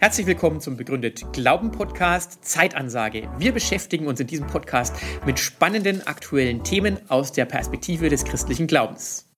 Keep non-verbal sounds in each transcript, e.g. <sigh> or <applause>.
Herzlich willkommen zum Begründet Glauben Podcast Zeitansage. Wir beschäftigen uns in diesem Podcast mit spannenden aktuellen Themen aus der Perspektive des christlichen Glaubens.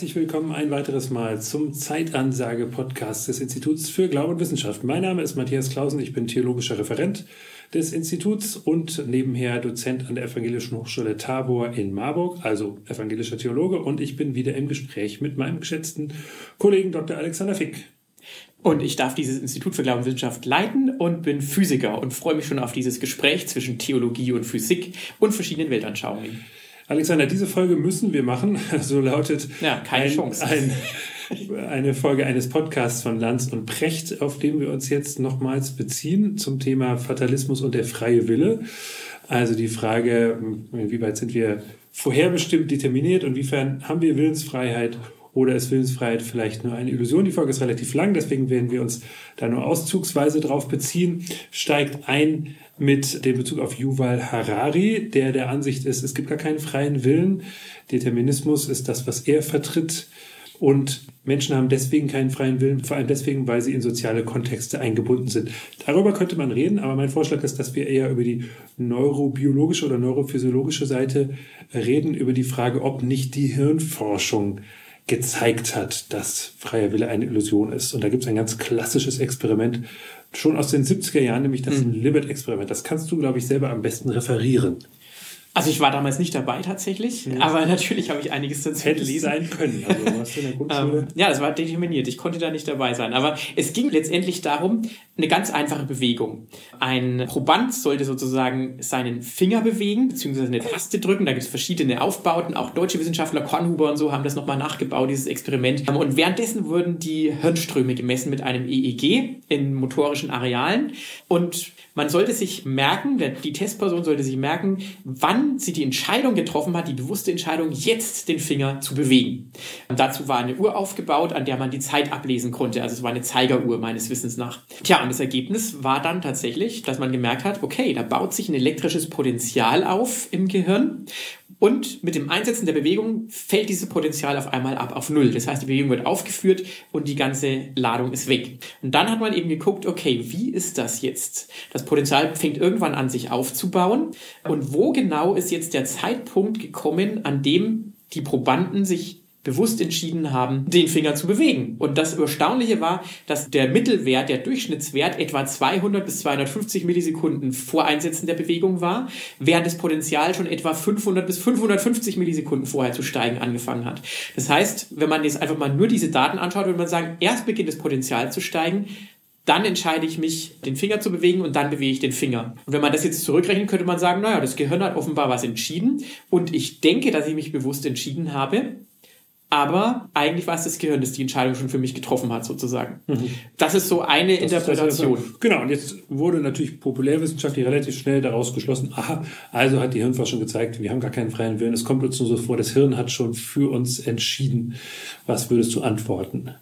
Herzlich willkommen ein weiteres Mal zum Zeitansage-Podcast des Instituts für Glaube und Wissenschaft. Mein Name ist Matthias Clausen, ich bin theologischer Referent des Instituts und nebenher Dozent an der Evangelischen Hochschule Tabor in Marburg, also evangelischer Theologe, und ich bin wieder im Gespräch mit meinem geschätzten Kollegen Dr. Alexander Fick. Und ich darf dieses Institut für Glaube und Wissenschaft leiten und bin Physiker und freue mich schon auf dieses Gespräch zwischen Theologie und Physik und verschiedenen Weltanschauungen. Alexander, diese Folge müssen wir machen. <laughs> So lautet ja, keine ein, Chance. Ein, <laughs> eine Folge eines Podcasts von Lanz und Precht, auf den wir uns jetzt nochmals beziehen zum Thema Fatalismus und der freie Wille. Also die Frage, inwieweit sind wir vorherbestimmt determiniert und inwiefern haben wir Willensfreiheit oder ist Willensfreiheit vielleicht nur eine Illusion? Die Folge ist relativ lang, deswegen werden wir uns da nur auszugsweise drauf beziehen. Steigt ein mit dem Bezug auf Yuval Harari, der der Ansicht ist, es gibt gar keinen freien Willen. Determinismus ist das, was er vertritt. Und Menschen haben deswegen keinen freien Willen, vor allem deswegen, weil sie in soziale Kontexte eingebunden sind. Darüber könnte man reden, aber mein Vorschlag ist, dass wir eher über die neurobiologische oder neurophysiologische Seite reden, über die Frage, ob nicht die Hirnforschung gezeigt hat, dass freier Wille eine Illusion ist. Und da gibt es ein ganz klassisches Experiment schon aus den 70er Jahren, nämlich das mhm. Libet-Experiment. Das kannst du, glaube ich, selber am besten referieren. Also ich war damals nicht dabei tatsächlich, ja. aber natürlich habe ich einiges dazu Hätte gelesen. sein können. Also warst du in der Grundschule. ähm, ja, das war determiniert. Ich konnte da nicht dabei sein. Aber es ging letztendlich darum, eine ganz einfache Bewegung. Ein Proband sollte sozusagen seinen Finger bewegen, beziehungsweise eine Taste drücken. Da gibt es verschiedene Aufbauten. Auch deutsche Wissenschaftler, Kornhuber und so, haben das nochmal nachgebaut, dieses Experiment. Und währenddessen wurden die Hirnströme gemessen mit einem EEG in motorischen Arealen. Und man sollte sich merken, die Testperson sollte sich merken, wann sie die Entscheidung getroffen hat, die bewusste Entscheidung, jetzt den Finger zu bewegen. Und dazu war eine Uhr aufgebaut, an der man die Zeit ablesen konnte. Also es war eine Zeigeruhr meines Wissens nach. Tja, und das Ergebnis war dann tatsächlich, dass man gemerkt hat, okay, da baut sich ein elektrisches Potenzial auf im Gehirn und mit dem Einsetzen der Bewegung fällt dieses Potenzial auf einmal ab auf Null. Das heißt, die Bewegung wird aufgeführt und die ganze Ladung ist weg. Und dann hat man eben geguckt, okay, wie ist das jetzt? Das Potenzial fängt irgendwann an, sich aufzubauen. Und wo genau ist jetzt der Zeitpunkt gekommen, an dem die Probanden sich bewusst entschieden haben, den Finger zu bewegen. Und das Erstaunliche war, dass der Mittelwert, der Durchschnittswert etwa 200 bis 250 Millisekunden vor Einsetzen der Bewegung war, während das Potenzial schon etwa 500 bis 550 Millisekunden vorher zu steigen angefangen hat. Das heißt, wenn man jetzt einfach mal nur diese Daten anschaut, würde man sagen, erst beginnt das Potenzial zu steigen, dann entscheide ich mich, den Finger zu bewegen und dann bewege ich den Finger. Und wenn man das jetzt zurückrechnet, könnte man sagen, naja, das Gehirn hat offenbar was entschieden und ich denke, dass ich mich bewusst entschieden habe aber eigentlich war es das Gehirn, das die Entscheidung schon für mich getroffen hat, sozusagen. Mhm. Das ist so eine das Interpretation. Genau, und jetzt wurde natürlich populärwissenschaftlich relativ schnell daraus geschlossen, aha, also hat die Hirnforschung gezeigt, wir haben gar keinen freien Willen, es kommt uns nur so vor, das Hirn hat schon für uns entschieden. Was würdest du antworten?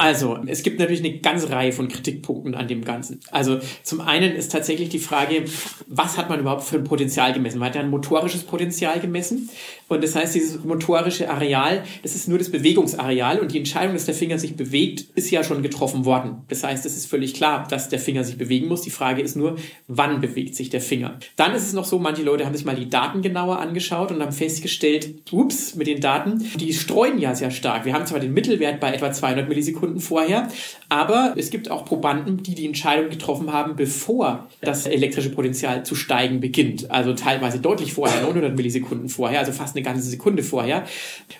Also, es gibt natürlich eine ganze Reihe von Kritikpunkten an dem Ganzen. Also, zum einen ist tatsächlich die Frage, was hat man überhaupt für ein Potenzial gemessen? Man hat ja ein motorisches Potenzial gemessen. Und das heißt, dieses motorische Areal, das ist nur das Bewegungsareal und die Entscheidung, dass der Finger sich bewegt, ist ja schon getroffen worden. Das heißt, es ist völlig klar, dass der Finger sich bewegen muss. Die Frage ist nur, wann bewegt sich der Finger? Dann ist es noch so, manche Leute haben sich mal die Daten genauer angeschaut und haben festgestellt, ups, mit den Daten, die streuen ja sehr stark. Wir haben zwar den Mittelwert bei etwa 200 Millisekunden vorher, aber es gibt auch Probanden, die die Entscheidung getroffen haben, bevor das elektrische Potenzial zu steigen beginnt. Also teilweise deutlich vorher, 900 Millisekunden vorher, also fast eine ganze Sekunde vorher.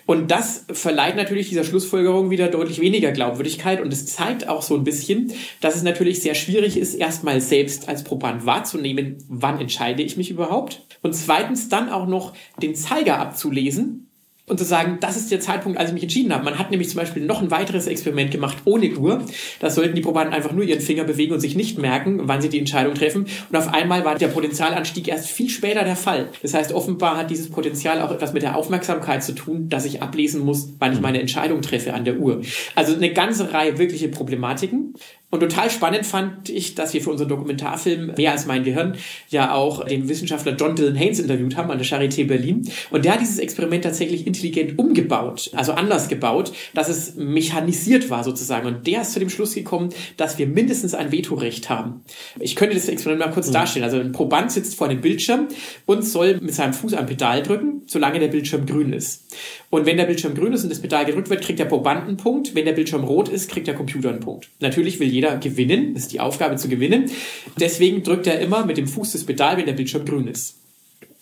Und das verleiht natürlich dieser Schlussfolgerung wieder deutlich weniger Glaubwürdigkeit und es zeigt auch so ein bisschen, dass es natürlich sehr schwierig ist, erstmal selbst als Proband wahrzunehmen, wann entscheide ich mich überhaupt. Und zweitens dann auch noch den Zeiger abzulesen, und zu sagen, das ist der Zeitpunkt, als ich mich entschieden habe. Man hat nämlich zum Beispiel noch ein weiteres Experiment gemacht ohne Uhr. Da sollten die Probanden einfach nur ihren Finger bewegen und sich nicht merken, wann sie die Entscheidung treffen. Und auf einmal war der Potenzialanstieg erst viel später der Fall. Das heißt, offenbar hat dieses Potenzial auch etwas mit der Aufmerksamkeit zu tun, dass ich ablesen muss, wann ich meine Entscheidung treffe an der Uhr. Also eine ganze Reihe wirkliche Problematiken. Und total spannend fand ich, dass wir für unseren Dokumentarfilm Mehr als mein Gehirn ja auch den Wissenschaftler John Dylan Haynes interviewt haben an der Charité Berlin. Und der hat dieses Experiment tatsächlich intelligent umgebaut, also anders gebaut, dass es mechanisiert war sozusagen. Und der ist zu dem Schluss gekommen, dass wir mindestens ein Vetorecht haben. Ich könnte das Experiment mal kurz mhm. darstellen. Also ein Proband sitzt vor einem Bildschirm und soll mit seinem Fuß am Pedal drücken, solange der Bildschirm grün ist. Und wenn der Bildschirm grün ist und das Pedal gedrückt wird, kriegt der Proband einen Punkt. Wenn der Bildschirm rot ist, kriegt der Computer einen Punkt. Natürlich will jeder gewinnen. Das ist die Aufgabe zu gewinnen. Deswegen drückt er immer mit dem Fuß das Pedal, wenn der Bildschirm grün ist.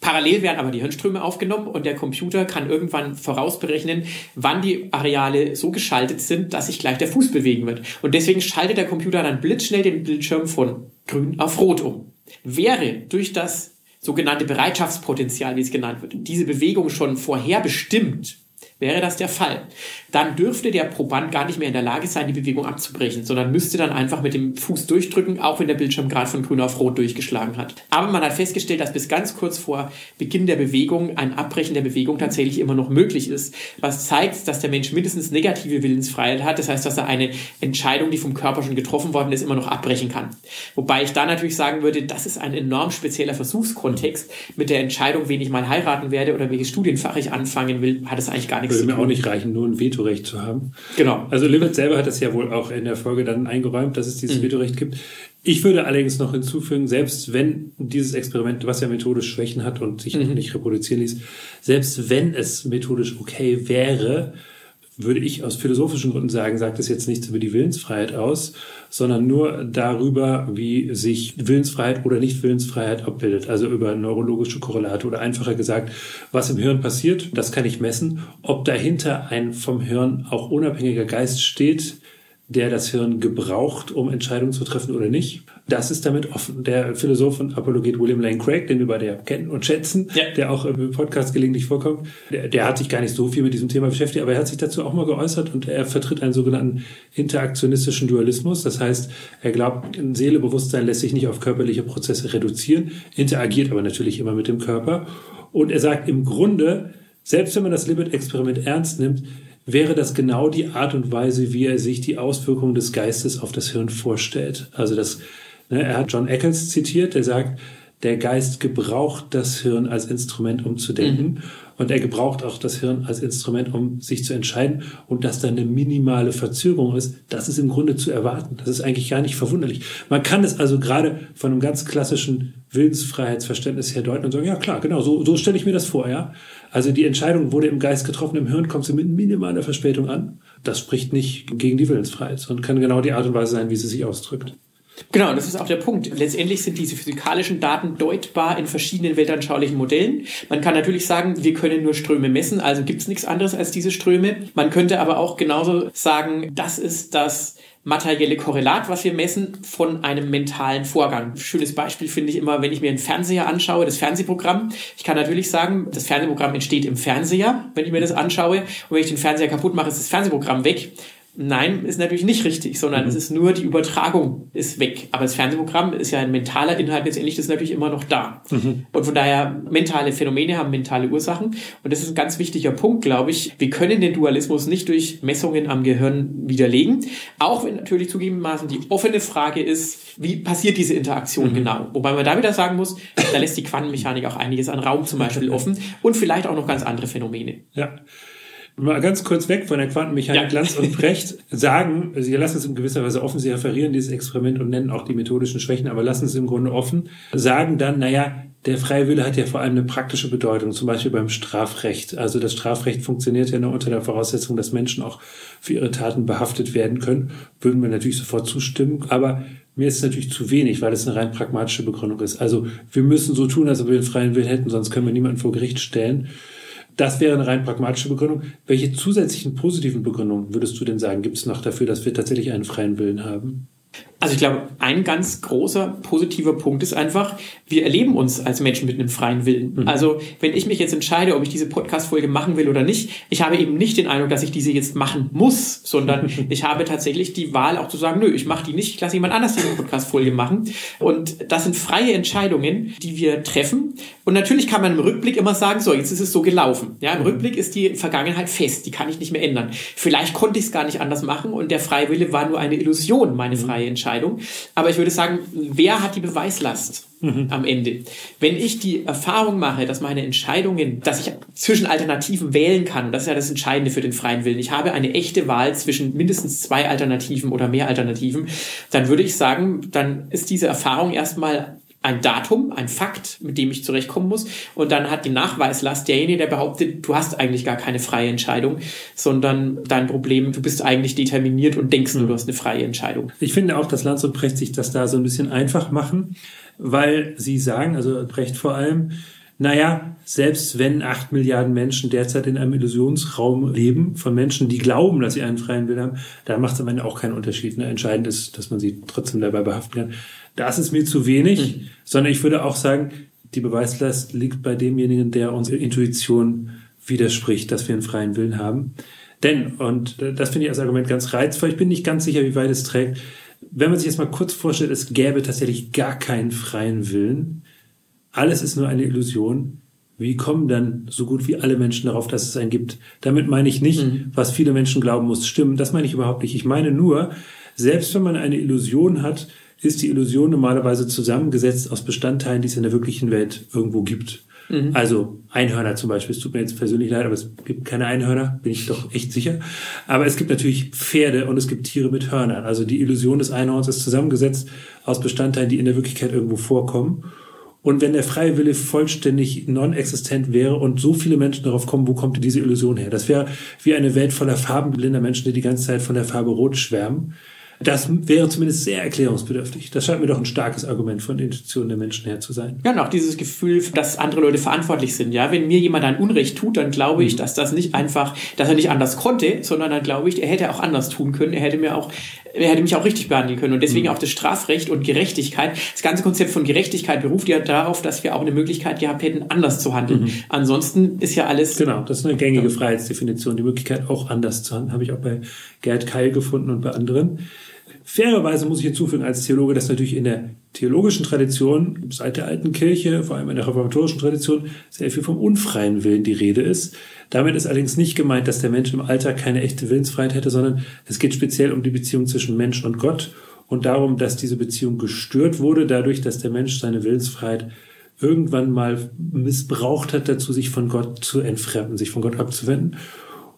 Parallel werden aber die Hirnströme aufgenommen und der Computer kann irgendwann vorausberechnen, wann die Areale so geschaltet sind, dass sich gleich der Fuß bewegen wird. Und deswegen schaltet der Computer dann blitzschnell den Bildschirm von grün auf rot um. Wäre durch das sogenannte Bereitschaftspotenzial, wie es genannt wird, diese Bewegung schon vorherbestimmt, wäre das der Fall, dann dürfte der Proband gar nicht mehr in der Lage sein, die Bewegung abzubrechen, sondern müsste dann einfach mit dem Fuß durchdrücken, auch wenn der Bildschirm gerade von grün auf rot durchgeschlagen hat. Aber man hat festgestellt, dass bis ganz kurz vor Beginn der Bewegung ein Abbrechen der Bewegung tatsächlich immer noch möglich ist, was zeigt, dass der Mensch mindestens negative Willensfreiheit hat. Das heißt, dass er eine Entscheidung, die vom Körper schon getroffen worden ist, immer noch abbrechen kann. Wobei ich da natürlich sagen würde, das ist ein enorm spezieller Versuchskontext. Mit der Entscheidung, wen ich mal heiraten werde oder welches Studienfach ich anfangen will, hat es eigentlich gar nichts würde mir auch nicht reichen, nur ein Vetorecht zu haben. Genau. Also Libet selber hat das ja wohl auch in der Folge dann eingeräumt, dass es dieses mhm. Vetorecht gibt. Ich würde allerdings noch hinzufügen, selbst wenn dieses Experiment, was ja methodisch Schwächen hat und sich mhm. nicht reproduzieren ließ, selbst wenn es methodisch okay wäre, würde ich aus philosophischen Gründen sagen, sagt es jetzt nichts über die Willensfreiheit aus, sondern nur darüber, wie sich Willensfreiheit oder Nicht-Willensfreiheit abbildet. Also über neurologische Korrelate oder einfacher gesagt, was im Hirn passiert, das kann ich messen. Ob dahinter ein vom Hirn auch unabhängiger Geist steht, der das Hirn gebraucht, um Entscheidungen zu treffen oder nicht. Das ist damit offen. Der Philosoph und Apologet William Lane Craig, den wir beide ja kennen und schätzen, ja. der auch im Podcast gelegentlich vorkommt, der, der, hat sich gar nicht so viel mit diesem Thema beschäftigt, aber er hat sich dazu auch mal geäußert und er vertritt einen sogenannten interaktionistischen Dualismus. Das heißt, er glaubt, ein Seelebewusstsein lässt sich nicht auf körperliche Prozesse reduzieren, interagiert aber natürlich immer mit dem Körper. Und er sagt im Grunde, selbst wenn man das Limit-Experiment ernst nimmt, wäre das genau die Art und Weise, wie er sich die Auswirkungen des Geistes auf das Hirn vorstellt. Also das, ne, er hat John Eccles zitiert, der sagt, der Geist gebraucht das Hirn als Instrument, um zu denken. Mhm. Und er gebraucht auch das Hirn als Instrument, um sich zu entscheiden. Und dass da eine minimale Verzögerung ist, das ist im Grunde zu erwarten. Das ist eigentlich gar nicht verwunderlich. Man kann es also gerade von einem ganz klassischen Willensfreiheitsverständnis her deuten und sagen, ja klar, genau, so, so stelle ich mir das vor, ja. Also die Entscheidung wurde im Geist getroffen, im Hirn kommt sie mit minimaler Verspätung an. Das spricht nicht gegen die Willensfreiheit und kann genau die Art und Weise sein, wie sie sich ausdrückt. Genau, das ist auch der Punkt. Letztendlich sind diese physikalischen Daten deutbar in verschiedenen weltanschaulichen Modellen. Man kann natürlich sagen, wir können nur Ströme messen, also gibt es nichts anderes als diese Ströme. Man könnte aber auch genauso sagen, das ist das materielle Korrelat, was wir messen, von einem mentalen Vorgang. Schönes Beispiel finde ich immer, wenn ich mir einen Fernseher anschaue, das Fernsehprogramm. Ich kann natürlich sagen, das Fernsehprogramm entsteht im Fernseher, wenn ich mir das anschaue. Und wenn ich den Fernseher kaputt mache, ist das Fernsehprogramm weg. Nein, ist natürlich nicht richtig, sondern mhm. es ist nur die Übertragung ist weg. Aber das Fernsehprogramm ist ja ein mentaler Inhalt, letztendlich ist natürlich immer noch da. Mhm. Und von daher, mentale Phänomene haben mentale Ursachen. Und das ist ein ganz wichtiger Punkt, glaube ich. Wir können den Dualismus nicht durch Messungen am Gehirn widerlegen. Auch wenn natürlich zugegebenermaßen die offene Frage ist, wie passiert diese Interaktion mhm. genau? Wobei man da wieder sagen muss, da lässt die Quantenmechanik auch einiges an Raum zum <laughs> Beispiel offen und vielleicht auch noch ganz andere Phänomene. Ja mal ganz kurz weg von der Quantenmechanik, ja. Lanz und Brecht sagen, Sie lassen es in gewisser Weise offen, Sie referieren dieses Experiment und nennen auch die methodischen Schwächen, aber lassen es im Grunde offen, sagen dann, naja, der freie Wille hat ja vor allem eine praktische Bedeutung, zum Beispiel beim Strafrecht. Also das Strafrecht funktioniert ja nur unter der Voraussetzung, dass Menschen auch für ihre Taten behaftet werden können. Würden wir natürlich sofort zustimmen, aber mir ist es natürlich zu wenig, weil es eine rein pragmatische Begründung ist. Also wir müssen so tun, als ob wir den freien Willen hätten, sonst können wir niemanden vor Gericht stellen. Das wäre eine rein pragmatische Begründung. Welche zusätzlichen positiven Begründungen würdest du denn sagen, gibt es noch dafür, dass wir tatsächlich einen freien Willen haben? Also ich glaube, ein ganz großer positiver Punkt ist einfach, wir erleben uns als Menschen mit einem freien Willen. Mhm. Also wenn ich mich jetzt entscheide, ob ich diese Podcast-Folge machen will oder nicht, ich habe eben nicht den Eindruck, dass ich diese jetzt machen muss, sondern <laughs> ich habe tatsächlich die Wahl auch zu sagen, nö, ich mache die nicht, ich lasse jemand anders diese Podcast-Folge machen. Und das sind freie Entscheidungen, die wir treffen. Und natürlich kann man im Rückblick immer sagen, so, jetzt ist es so gelaufen. Ja, im mhm. Rückblick ist die Vergangenheit fest, die kann ich nicht mehr ändern. Vielleicht konnte ich es gar nicht anders machen und der freie Wille war nur eine Illusion, meine mhm. freie Entscheidung. Entscheidung. Aber ich würde sagen, wer hat die Beweislast? Mhm. am Ende. Wenn ich die Erfahrung mache, dass meine Entscheidungen, dass ich zwischen Alternativen wählen kann, und das ist ja das Entscheidende für den freien Willen, ich habe eine echte Wahl zwischen mindestens zwei Alternativen oder mehr Alternativen, dann würde ich sagen, dann ist diese Erfahrung erstmal ein Datum, ein Fakt, mit dem ich zurechtkommen muss. Und dann hat die Nachweislast derjenige, der behauptet, du hast eigentlich gar keine freie Entscheidung, sondern dein Problem, du bist eigentlich determiniert und denkst nur, du hast eine freie Entscheidung. Ich finde auch, dass Lanz und Precht sich das da so ein bisschen einfach machen, weil sie sagen, also Precht vor allem, naja, selbst wenn acht Milliarden Menschen derzeit in einem Illusionsraum leben, von Menschen, die glauben, dass sie einen freien Willen haben, da macht es am Ende auch keinen Unterschied. Ne? Entscheidend ist, dass man sie trotzdem dabei behaften kann. Das ist mir zu wenig, mhm. sondern ich würde auch sagen, die Beweislast liegt bei demjenigen, der unsere Intuition widerspricht, dass wir einen freien Willen haben. Denn, und das finde ich als Argument ganz reizvoll, ich bin nicht ganz sicher, wie weit es trägt, wenn man sich jetzt mal kurz vorstellt, es gäbe tatsächlich gar keinen freien Willen, alles ist nur eine Illusion. Wie kommen dann so gut wie alle Menschen darauf, dass es einen gibt? Damit meine ich nicht, mhm. was viele Menschen glauben muss stimmen. Das meine ich überhaupt nicht. Ich meine nur, selbst wenn man eine Illusion hat, ist die Illusion normalerweise zusammengesetzt aus Bestandteilen, die es in der wirklichen Welt irgendwo gibt. Mhm. Also Einhörner zum Beispiel. Es tut mir jetzt persönlich leid, aber es gibt keine Einhörner, bin ich doch echt sicher. Aber es gibt natürlich Pferde und es gibt Tiere mit Hörnern. Also die Illusion des Einhorns ist zusammengesetzt aus Bestandteilen, die in der Wirklichkeit irgendwo vorkommen. Und wenn der freie Wille vollständig non-existent wäre und so viele Menschen darauf kommen, wo kommt diese Illusion her? Das wäre wie eine Welt voller farbenblinder Menschen, die die ganze Zeit von der Farbe Rot schwärmen. Das wäre zumindest sehr erklärungsbedürftig. Das scheint mir doch ein starkes Argument von den Institutionen der Menschen her zu sein. Ja, und auch dieses Gefühl, dass andere Leute verantwortlich sind. Ja, wenn mir jemand ein Unrecht tut, dann glaube ich, mhm. dass das nicht einfach, dass er nicht anders konnte, sondern dann glaube ich, er hätte auch anders tun können. Er hätte mir auch, er hätte mich auch richtig behandeln können. Und deswegen mhm. auch das Strafrecht und Gerechtigkeit. Das ganze Konzept von Gerechtigkeit beruft ja darauf, dass wir auch eine Möglichkeit gehabt hätten, anders zu handeln. Mhm. Ansonsten ist ja alles. Genau, das ist eine gängige Freiheitsdefinition. Die Möglichkeit, auch anders zu handeln, habe ich auch bei Gerd Keil gefunden und bei anderen. Fairerweise muss ich hinzufügen als Theologe, dass natürlich in der theologischen Tradition, seit der alten Kirche, vor allem in der reformatorischen Tradition, sehr viel vom unfreien Willen die Rede ist. Damit ist allerdings nicht gemeint, dass der Mensch im Alltag keine echte Willensfreiheit hätte, sondern es geht speziell um die Beziehung zwischen Mensch und Gott und darum, dass diese Beziehung gestört wurde, dadurch, dass der Mensch seine Willensfreiheit irgendwann mal missbraucht hat, dazu sich von Gott zu entfremden, sich von Gott abzuwenden.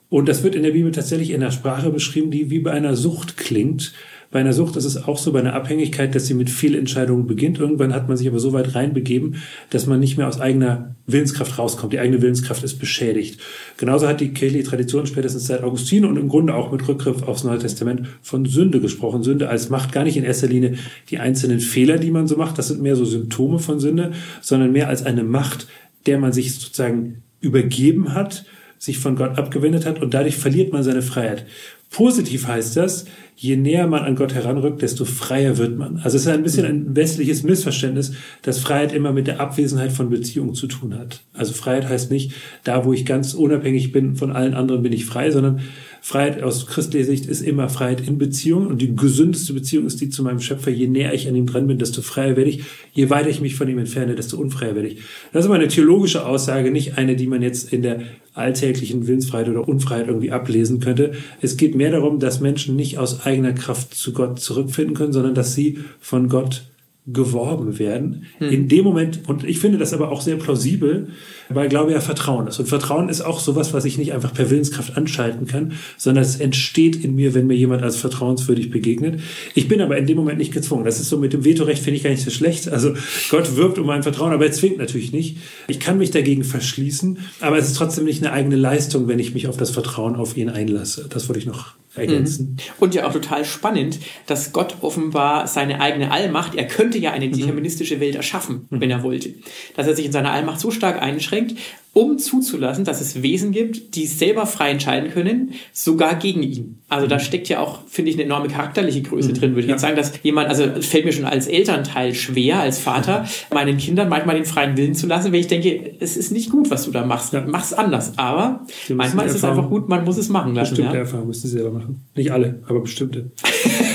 Und das wird in der Bibel tatsächlich in einer Sprache beschrieben, die wie bei einer Sucht klingt. Bei einer Sucht ist es auch so, bei einer Abhängigkeit, dass sie mit Fehlentscheidungen beginnt. Irgendwann hat man sich aber so weit reinbegeben, dass man nicht mehr aus eigener Willenskraft rauskommt. Die eigene Willenskraft ist beschädigt. Genauso hat die kirchliche Tradition spätestens seit Augustin und im Grunde auch mit Rückgriff aufs Neue Testament von Sünde gesprochen. Sünde als Macht gar nicht in erster Linie die einzelnen Fehler, die man so macht. Das sind mehr so Symptome von Sünde, sondern mehr als eine Macht, der man sich sozusagen übergeben hat, sich von Gott abgewendet hat und dadurch verliert man seine Freiheit. Positiv heißt das, je näher man an Gott heranrückt, desto freier wird man. Also es ist ein bisschen ein westliches Missverständnis, dass Freiheit immer mit der Abwesenheit von Beziehungen zu tun hat. Also Freiheit heißt nicht, da wo ich ganz unabhängig bin von allen anderen bin ich frei, sondern Freiheit aus christlicher Sicht ist immer Freiheit in Beziehung und die gesündeste Beziehung ist die zu meinem Schöpfer. Je näher ich an ihm dran bin, desto freier werde ich. Je weiter ich mich von ihm entferne, desto unfreier werde ich. Das ist aber eine theologische Aussage, nicht eine, die man jetzt in der alltäglichen Willensfreiheit oder Unfreiheit irgendwie ablesen könnte. Es geht mehr darum, dass Menschen nicht aus eigener Kraft zu Gott zurückfinden können, sondern dass sie von Gott geworben werden. Hm. In dem Moment, und ich finde das aber auch sehr plausibel, weil Glaube ja Vertrauen ist. Und Vertrauen ist auch sowas, was ich nicht einfach per Willenskraft anschalten kann, sondern es entsteht in mir, wenn mir jemand als vertrauenswürdig begegnet. Ich bin aber in dem Moment nicht gezwungen. Das ist so mit dem Vetorecht finde ich gar nicht so schlecht. Also Gott wirbt um mein Vertrauen, aber er zwingt natürlich nicht. Ich kann mich dagegen verschließen, aber es ist trotzdem nicht eine eigene Leistung, wenn ich mich auf das Vertrauen auf ihn einlasse. Das wollte ich noch ergänzen. Mhm. Und ja auch total spannend, dass Gott offenbar seine eigene Allmacht, er könnte ja eine mhm. deterministische Welt erschaffen, mhm. wenn er wollte. Dass er sich in seiner Allmacht so stark einschränkt um zuzulassen, dass es Wesen gibt, die selber frei entscheiden können, sogar gegen ihn. Also da steckt ja auch, finde ich, eine enorme charakterliche Größe mhm. drin, würde ich ja. jetzt sagen, dass jemand, also es fällt mir schon als Elternteil schwer, als Vater, meinen Kindern manchmal den freien Willen zu lassen, wenn ich denke, es ist nicht gut, was du da machst. Ja. Mach's anders. Aber manchmal ist es einfach gut, man muss es machen lassen. Bestimmte ja. Erfahrungen müssen sie selber machen. Nicht alle, aber bestimmte. <laughs>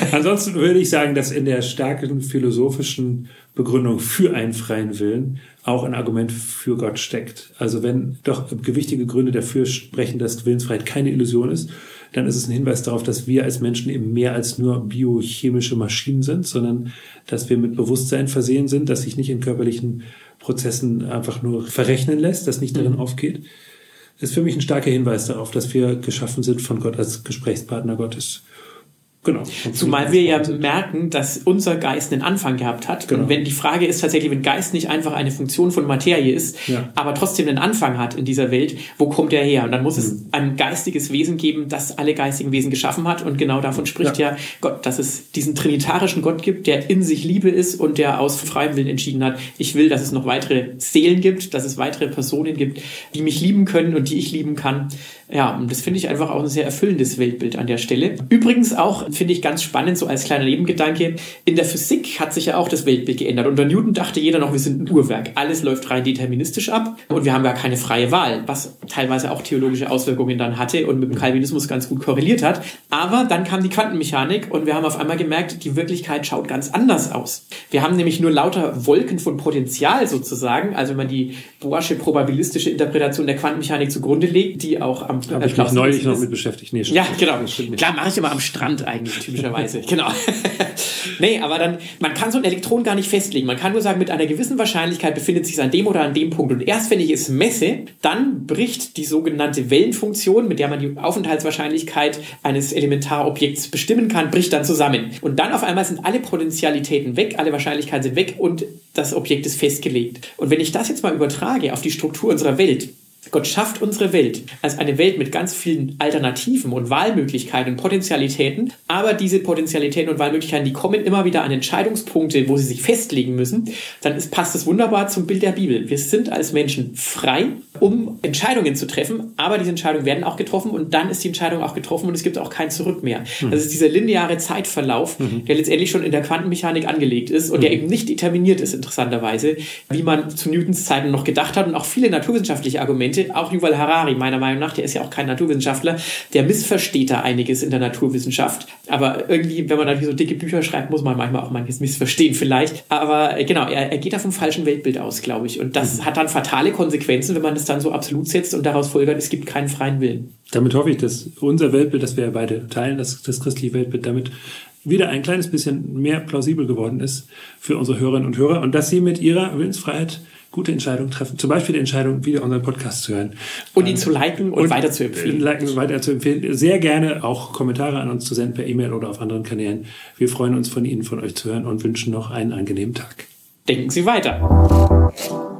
<laughs> Ansonsten würde ich sagen, dass in der starken philosophischen Begründung für einen freien Willen auch ein Argument für Gott steckt. Also wenn doch gewichtige Gründe dafür sprechen, dass Willensfreiheit keine Illusion ist, dann ist es ein Hinweis darauf, dass wir als Menschen eben mehr als nur biochemische Maschinen sind, sondern dass wir mit Bewusstsein versehen sind, dass sich nicht in körperlichen Prozessen einfach nur verrechnen lässt, dass nicht darin mhm. aufgeht. Das ist für mich ein starker Hinweis darauf, dass wir geschaffen sind von Gott als Gesprächspartner Gottes. Genau. Zumal wir ja merken, dass unser Geist einen Anfang gehabt hat. Genau. Und wenn die Frage ist tatsächlich, wenn Geist nicht einfach eine Funktion von Materie ist, ja. aber trotzdem einen Anfang hat in dieser Welt, wo kommt er her? Und dann muss mhm. es ein geistiges Wesen geben, das alle geistigen Wesen geschaffen hat. Und genau davon spricht ja, ja Gott, dass es diesen trinitarischen Gott gibt, der in sich Liebe ist und der aus freiem Willen entschieden hat, ich will, dass es noch weitere Seelen gibt, dass es weitere Personen gibt, die mich lieben können und die ich lieben kann. Ja, und das finde ich einfach auch ein sehr erfüllendes Weltbild an der Stelle. Übrigens auch, finde ich ganz spannend, so als kleiner Nebengedanke, in der Physik hat sich ja auch das Weltbild geändert. Unter Newton dachte jeder noch, wir sind ein Uhrwerk. Alles läuft rein deterministisch ab und wir haben gar keine freie Wahl, was teilweise auch theologische Auswirkungen dann hatte und mit dem Calvinismus ganz gut korreliert hat. Aber dann kam die Quantenmechanik und wir haben auf einmal gemerkt, die Wirklichkeit schaut ganz anders aus. Wir haben nämlich nur lauter Wolken von Potenzial sozusagen, also wenn man die Bohrsche probabilistische Interpretation der Quantenmechanik zugrunde legt, die auch am Habe ich mich neulich noch mit beschäftigt. Nee, ja, genau. Klar, mache ich immer am Strand eigentlich, typischerweise. <laughs> genau. nee, aber dann, man kann so ein Elektron gar nicht festlegen. Man kann nur sagen, mit einer gewissen Wahrscheinlichkeit befindet sich es an dem oder an dem Punkt. Und erst wenn ich es messe, dann bricht die sogenannte Wellenfunktion, mit der man die Aufenthaltswahrscheinlichkeit eines Elementarobjekts bestimmen kann, bricht dann zusammen. Und dann auf einmal sind alle Potentialitäten weg, alle Wahrscheinlichkeiten sind weg und das Objekt ist festgelegt. Und wenn ich das jetzt mal übertrage auf die Struktur unserer Welt, Gott schafft unsere Welt als eine Welt mit ganz vielen Alternativen und Wahlmöglichkeiten und Potentialitäten. Aber diese Potentialitäten und Wahlmöglichkeiten, die kommen immer wieder an Entscheidungspunkte, wo sie sich festlegen müssen. Dann ist, passt es wunderbar zum Bild der Bibel. Wir sind als Menschen frei, um Entscheidungen zu treffen. Aber diese Entscheidungen werden auch getroffen und dann ist die Entscheidung auch getroffen und es gibt auch kein Zurück mehr. Mhm. Das ist dieser lineare Zeitverlauf, mhm. der letztendlich schon in der Quantenmechanik angelegt ist und mhm. der eben nicht determiniert ist, interessanterweise, wie man zu Newtons Zeiten noch gedacht hat und auch viele naturwissenschaftliche Argumente Argumente. Auch Yuval Harari, meiner Meinung nach, der ist ja auch kein Naturwissenschaftler, der missversteht da einiges in der Naturwissenschaft. Aber irgendwie, wenn man da so dicke Bücher schreibt, muss man manchmal auch manches missverstehen vielleicht. Aber äh, genau, er, er geht da vom falschen Weltbild aus, glaube ich. Und das mhm. hat dann fatale Konsequenzen, wenn man das dann so absolut setzt und daraus folgert, es gibt keinen freien Willen. Damit hoffe ich, dass unser Weltbild, das wir ja beide teilen, das, das christliche Weltbild, damit wieder ein kleines bisschen mehr plausibel geworden ist für unsere Hörerinnen und Hörer und dass sie mit ihrer Willensfreiheit gute Entscheidungen treffen. Zum Beispiel die Entscheidung, wieder unseren Podcast zu hören. Und ihn ähm, zu liken und, und weiter zu empfehlen. Liken und weiter zu empfehlen. Sehr gerne auch Kommentare an uns zu senden per E-Mail oder auf anderen Kanälen. Wir freuen uns von Ihnen, von euch zu hören und wünschen noch einen angenehmen Tag. Denken Sie weiter.